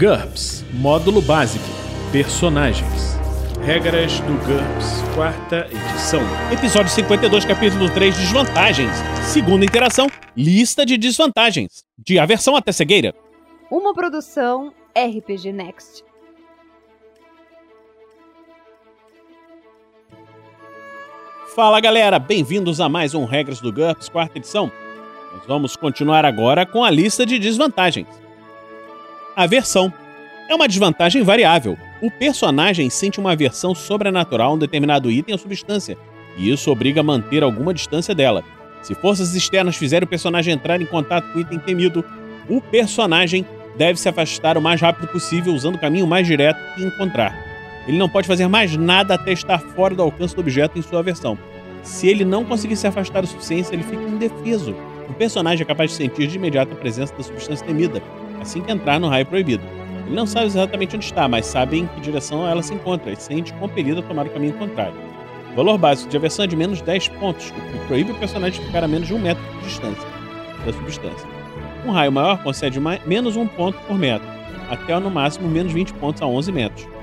GURPS Módulo Básico Personagens Regras do GURPS, quarta edição. Episódio 52, capítulo 3, Desvantagens. Segunda interação, lista de desvantagens. De aversão até cegueira. Uma produção RPG Next. Fala galera, bem-vindos a mais um Regras do GURPS, quarta edição. Nós vamos continuar agora com a lista de desvantagens. Aversão é uma desvantagem variável. O personagem sente uma aversão sobrenatural a um determinado item ou substância, e isso obriga a manter alguma distância dela. Se forças externas fizerem o personagem entrar em contato com o item temido, o personagem deve se afastar o mais rápido possível usando o caminho mais direto que encontrar. Ele não pode fazer mais nada até estar fora do alcance do objeto em sua aversão. Se ele não conseguir se afastar o suficiente, ele fica indefeso. O personagem é capaz de sentir de imediato a presença da substância temida, assim que entrar no raio proibido. Ele não sabe exatamente onde está, mas sabe em que direção ela se encontra e se sente compelido a tomar o caminho contrário. O valor básico de aversão é de menos 10 pontos, o que proíbe o personagem de ficar a menos de um metro de distância da substância. Um raio maior concede menos um ponto por metro, até no máximo menos 20 pontos a 11 metros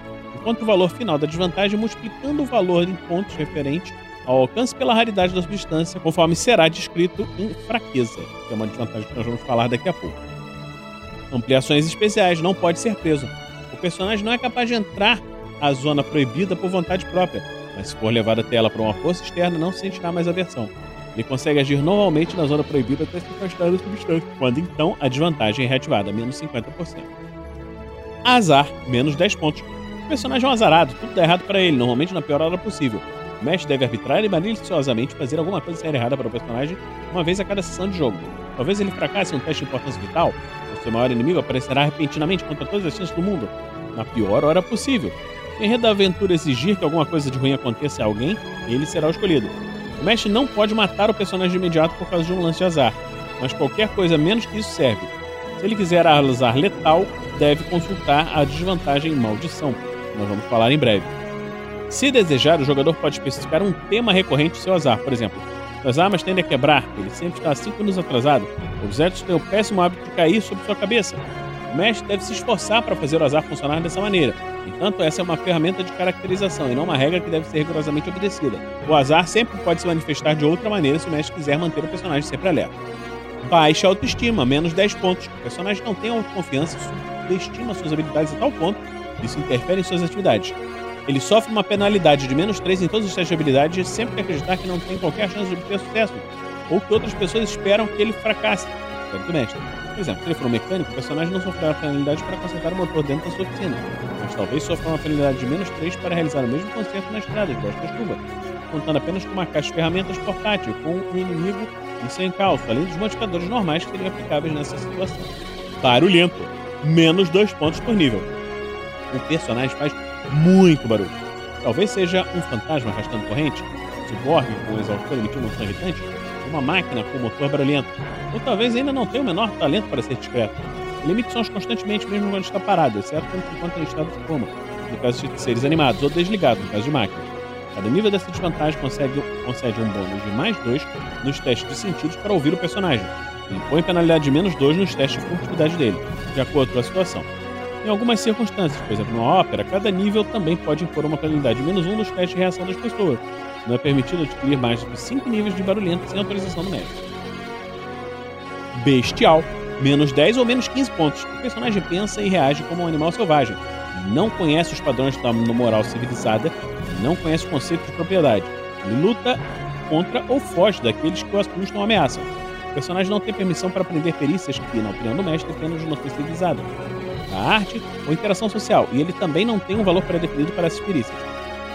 enquanto o valor final da desvantagem multiplicando o valor em pontos referente ao alcance pela raridade da substância, conforme será descrito em fraqueza, que é uma desvantagem que nós vamos falar daqui a pouco. Ampliações especiais não pode ser preso. O personagem não é capaz de entrar à zona proibida por vontade própria, mas se for levado até ela por uma força externa, não sentirá mais aversão. Ele consegue agir normalmente na zona proibida até se afastar da substância, quando então a desvantagem é reativada, menos 50%. Azar, menos 10 pontos. O personagem é um azarado, tudo dá errado para ele, normalmente na pior hora possível. O mestre deve arbitrar e maliciosamente fazer alguma coisa sair errada para o personagem uma vez a cada sessão de jogo. Talvez ele fracasse em um teste de importância vital, ou seu maior inimigo aparecerá repentinamente contra todas as chances do mundo, na pior hora possível. Se o enredo da aventura exigir que alguma coisa de ruim aconteça a alguém, ele será o escolhido. O mestre não pode matar o personagem de imediato por causa de um lance de azar, mas qualquer coisa menos que isso serve. Se ele quiser usar letal, deve consultar a desvantagem maldição nós vamos falar em breve. Se desejar, o jogador pode especificar um tema recorrente do seu azar. Por exemplo, as armas tendem a quebrar, ele sempre está 5 anos atrasado, objetos têm o péssimo hábito de cair sobre sua cabeça. O mestre deve se esforçar para fazer o azar funcionar dessa maneira. Entanto, essa é uma ferramenta de caracterização e não uma regra que deve ser rigorosamente obedecida. O azar sempre pode se manifestar de outra maneira se o mestre quiser manter o personagem sempre alerta. Baixa autoestima, menos 10 pontos. O personagem não tem autoconfiança e subestima suas habilidades a tal ponto isso interfere em suas atividades. Ele sofre uma penalidade de menos 3 em todos os testes de habilidade sempre que acreditar que não tem qualquer chance de obter sucesso, ou que outras pessoas esperam que ele fracasse, mestre. Por exemplo, se ele for um mecânico, o personagem não sofrerá penalidade para consertar o motor dentro da sua oficina, mas talvez sofra uma penalidade de menos 3 para realizar o mesmo conserto na estrada debaixo da chuva, contando apenas com uma caixa de ferramentas portátil com um inimigo em seu encalço, além dos modificadores normais que seriam aplicáveis nessa situação. Barulhento, menos 2 pontos por nível o personagem faz muito barulho. Talvez seja um fantasma arrastando corrente, um ciborgue com exaustor emitindo um som irritante, uma máquina com motor barulhento, ou talvez ainda não tenha o menor talento para ser discreto. Ele emite sons constantemente mesmo quando está parado, exceto quando se encontra em estado de coma, no caso de seres animados, ou desligado, no caso de máquinas. Cada nível dessa desvantagem consegue, concede um bônus de mais 2 nos testes de sentidos para ouvir o personagem, e impõe penalidade de menos 2 nos testes de furtividade dele, de acordo com a situação. Em algumas circunstâncias, por exemplo, numa ópera, cada nível também pode impor uma penalidade menos um nos testes de reação das pessoas. Não é permitido adquirir mais de 5 níveis de barulhento sem autorização do mestre. Bestial, menos 10 ou menos 15 pontos. O personagem pensa e reage como um animal selvagem. Não conhece os padrões da moral civilizada, não conhece o conceito de propriedade. Luta contra ou foge daqueles que o assustam ou ameaçam. O personagem não tem permissão para aprender perícias que, na opinião do mestre, têm de noção civilizada a arte ou interação social, e ele também não tem um valor pré-definido para essas perícias.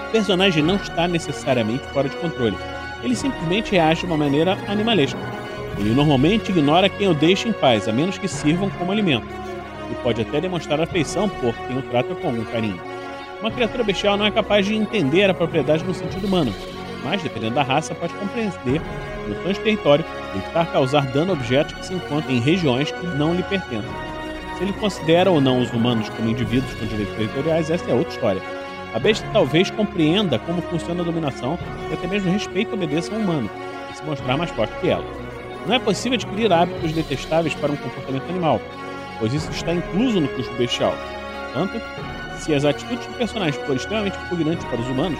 O personagem não está necessariamente fora de controle. Ele simplesmente reage de uma maneira animalesca. Ele normalmente ignora quem o deixa em paz, a menos que sirvam como alimento. E pode até demonstrar afeição por quem o trata com algum carinho. Uma criatura bestial não é capaz de entender a propriedade no sentido humano, mas, dependendo da raça, pode compreender noções de território e evitar causar dano a objetos que se encontram em regiões que não lhe pertencem. Se ele considera ou não os humanos como indivíduos com direitos territoriais, essa é outra história. A besta talvez compreenda como funciona a dominação e até mesmo respeito e obedeça a um humano, e se mostrar mais forte que ela. Não é possível adquirir hábitos detestáveis para um comportamento animal. pois isso está incluso no custo bestial. Portanto, se as atitudes do personagem forem extremamente repugnantes para os humanos,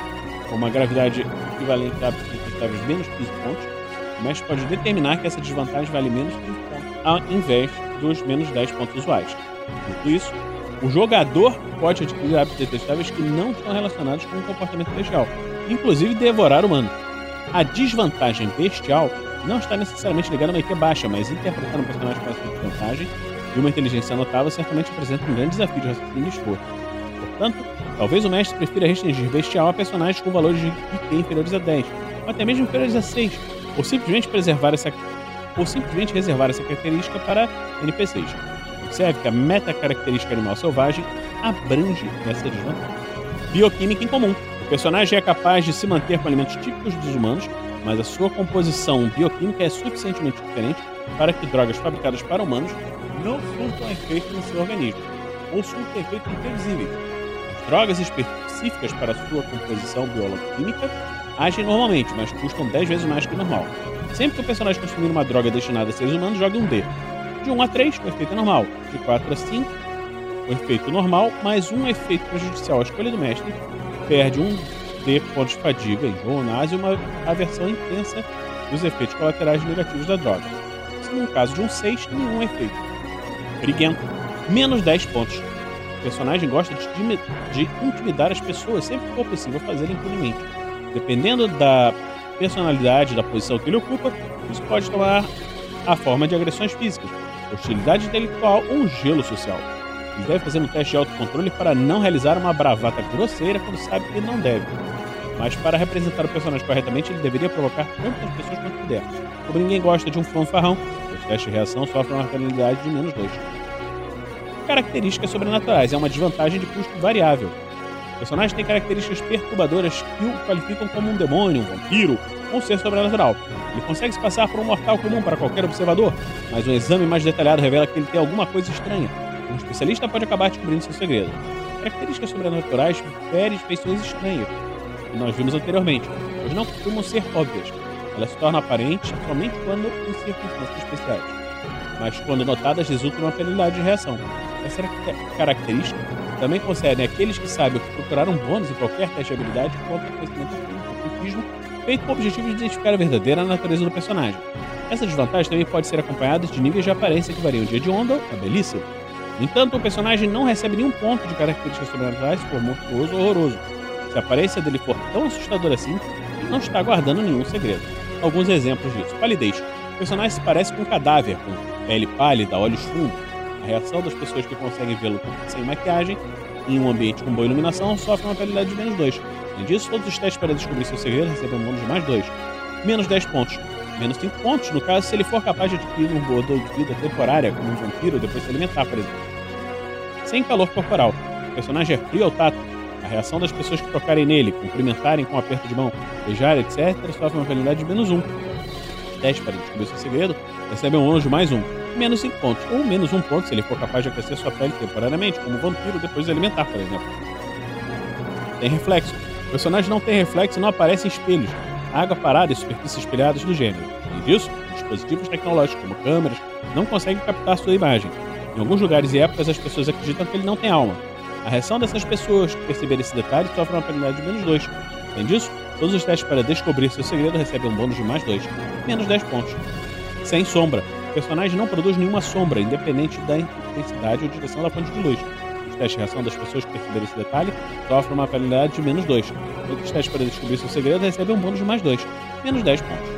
com uma gravidade equivalente a detectáveis menos 15 pontos, o mestre pode determinar que essa desvantagem vale menos 15 pontos, ao invés dos menos 10 pontos usuais. Dito isso, o jogador pode adquirir hábitos detestáveis que não estão relacionados com o comportamento bestial, inclusive devorar humano. A desvantagem bestial não está necessariamente ligada a uma IQ baixa, mas interpretar um personagem com essa desvantagem e uma inteligência notável certamente apresenta um grande desafio de raciocínio e esforço. Portanto, talvez o mestre prefira restringir bestial a personagens com valores de IQ inferiores a 10, ou até mesmo inferiores a 6, ou simplesmente preservar essa ou simplesmente reservar essa característica para NPCs. Observe que a meta-característica animal selvagem abrange essa desvantagem. Bioquímica em comum. O personagem é capaz de se manter com alimentos típicos dos humanos, mas a sua composição bioquímica é suficientemente diferente para que drogas fabricadas para humanos não surtam efeito no seu organismo, ou surtam efeito imprevisíveis. As drogas específicas para sua composição biológica agem normalmente, mas custam 10 vezes mais que normal. Sempre que o personagem consumir uma droga destinada a seres humanos, jogue um D. De 1 a 3, o efeito normal. De 4 a 5, o efeito normal, mais um efeito prejudicial à escolha do mestre, perde um D pontos de fadiga, e uma aversão intensa dos efeitos colaterais negativos da droga. Se no caso de um 6, nenhum efeito. Briguento, menos 10 pontos. O personagem gosta de, de intimidar as pessoas sempre que for possível fazer impunemente. Dependendo da personalidade da posição que ele ocupa, isso pode tomar a forma de agressões físicas, hostilidade intelectual ou gelo social. Ele deve fazer um teste de autocontrole para não realizar uma bravata grosseira quando sabe que não deve. Mas para representar o personagem corretamente, ele deveria provocar tantas pessoas quanto puder. Como ninguém gosta de um fanfarrão, os testes de reação sofrem uma penalidade de menos 2. Características sobrenaturais é uma desvantagem de custo variável. Personagem tem características perturbadoras que o qualificam como um demônio, um vampiro ou um ser sobrenatural. Ele consegue se passar por um mortal comum para qualquer observador, mas um exame mais detalhado revela que ele tem alguma coisa estranha. Um especialista pode acabar descobrindo seu segredo. Características sobrenaturais diferem de feições estranhas, que nós vimos anteriormente, pois não costumam ser óbvias. Elas se tornam aparentes somente quando em circunstâncias especiais, mas quando notadas resultam em uma penalidade de reação. Essa característica também concede àqueles que sabem procurar um bônus em qualquer teste de habilidade contra o conhecimento ocultismo, feito com o objetivo de identificar a verdadeira natureza do personagem. Essa desvantagem também pode ser acompanhada de níveis de aparência que variam de hediondo a belíssimo. No entanto, o personagem não recebe nenhum ponto de características sobrenaturais for monstruoso ou horroroso. Se a aparência dele for tão assustadora assim, ele não está guardando nenhum segredo. Alguns exemplos disso. Palidez. O personagem se parece com um cadáver, com pele pálida, olhos fundos. A reação das pessoas que conseguem vê-lo sem maquiagem, em um ambiente com boa iluminação, sofre uma penalidade de menos 2. Além disso, todos os testes para descobrir seu segredo recebem um bônus de mais 2. Menos 10 pontos. Menos 5 pontos, no caso, se ele for capaz de adquirir um bordão de vida temporária, como um vampiro, depois se alimentar, por exemplo. Sem calor corporal. O personagem é frio ao tato. A reação das pessoas que tocarem nele, cumprimentarem com um aperto de mão, beijar, etc., sofre uma penalidade de menos 1. Teste para descobrir seu segredo recebe um de mais 1 menos 5 pontos, ou menos 1 ponto se ele for capaz de aquecer sua pele temporariamente, como vampiro depois de alimentar, por exemplo. Tem reflexo. O personagem não tem reflexo e não aparece em espelhos, água parada e superfícies espelhadas do gênero. Além disso, dispositivos tecnológicos como câmeras não conseguem captar sua imagem. Em alguns lugares e épocas, as pessoas acreditam que ele não tem alma. A reação dessas pessoas que perceberem esse detalhe sofre uma penalidade de menos 2. Além disso, todos os testes para descobrir seu segredo recebem um bônus de mais 2, menos 10 pontos. Sem sombra. O personagem não produz nenhuma sombra, independente da intensidade ou direção da fonte de luz. Os testes de reação das pessoas que perceberem esse detalhe sofrem uma penalidade de menos 2. Todos os testes para descobrir seu segredo recebem um bônus de mais 2, menos 10 pontos.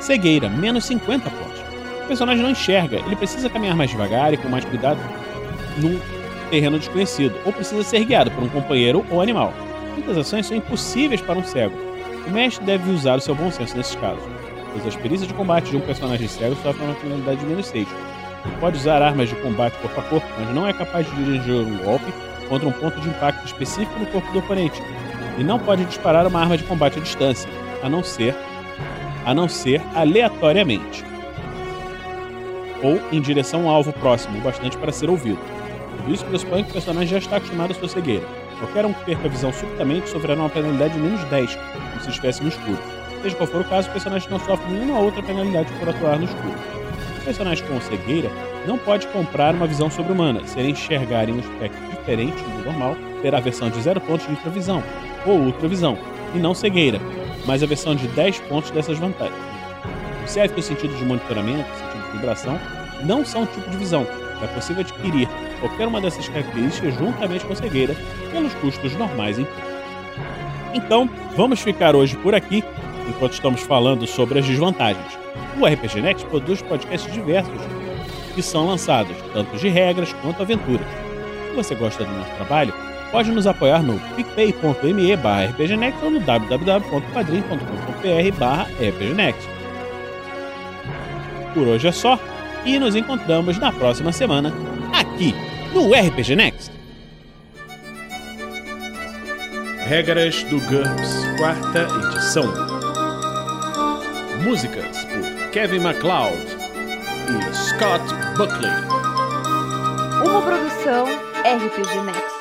Cegueira, menos 50 pontos. O personagem não enxerga, ele precisa caminhar mais devagar e com mais cuidado num terreno desconhecido, ou precisa ser guiado por um companheiro ou animal. Muitas ações são impossíveis para um cego. O mestre deve usar o seu bom senso nesses casos as perícias de combate de um personagem cego sofrem uma penalidade de menos 6. Ele pode usar armas de combate corpo a corpo, mas não é capaz de dirigir um golpe contra um ponto de impacto específico no corpo do oponente. E não pode disparar uma arma de combate à distância, a não ser a não ser aleatoriamente ou em direção a um alvo próximo, o bastante para ser ouvido. Tudo isso pressupõe que o personagem já está acostumado à sua cegueira. Qualquer um que perca a visão subitamente sofrerá uma penalidade de menos 10, como se estivesse no escuro. Seja qual for o caso, o personagem não sofre nenhuma outra penalidade por atuar no escuro. O personagem com cegueira não pode comprar uma visão sobre-humana. Se ele enxergar em um espectro diferente do normal, terá a versão de 0 pontos de intravisão ou ultravisão, e não cegueira, mas a versão de 10 pontos dessas vantagens. Observe que o sentido de monitoramento, o sentido de vibração, não são um tipo de visão. É possível adquirir qualquer uma dessas características juntamente com cegueira pelos custos normais em Então, vamos ficar hoje por aqui, enquanto estamos falando sobre as desvantagens. O RPG Next produz podcasts diversos que são lançados, tanto de regras quanto aventuras. Se você gosta do nosso trabalho, pode nos apoiar no picpay.me barra rpgnext ou no www.padrim.com.br barra rpgnext. Por hoje é só e nos encontramos na próxima semana aqui no RPG Next. Regras do GURPS, quarta edição. Músicas por Kevin MacLeod e Scott Buckley. Uma produção RPG Next.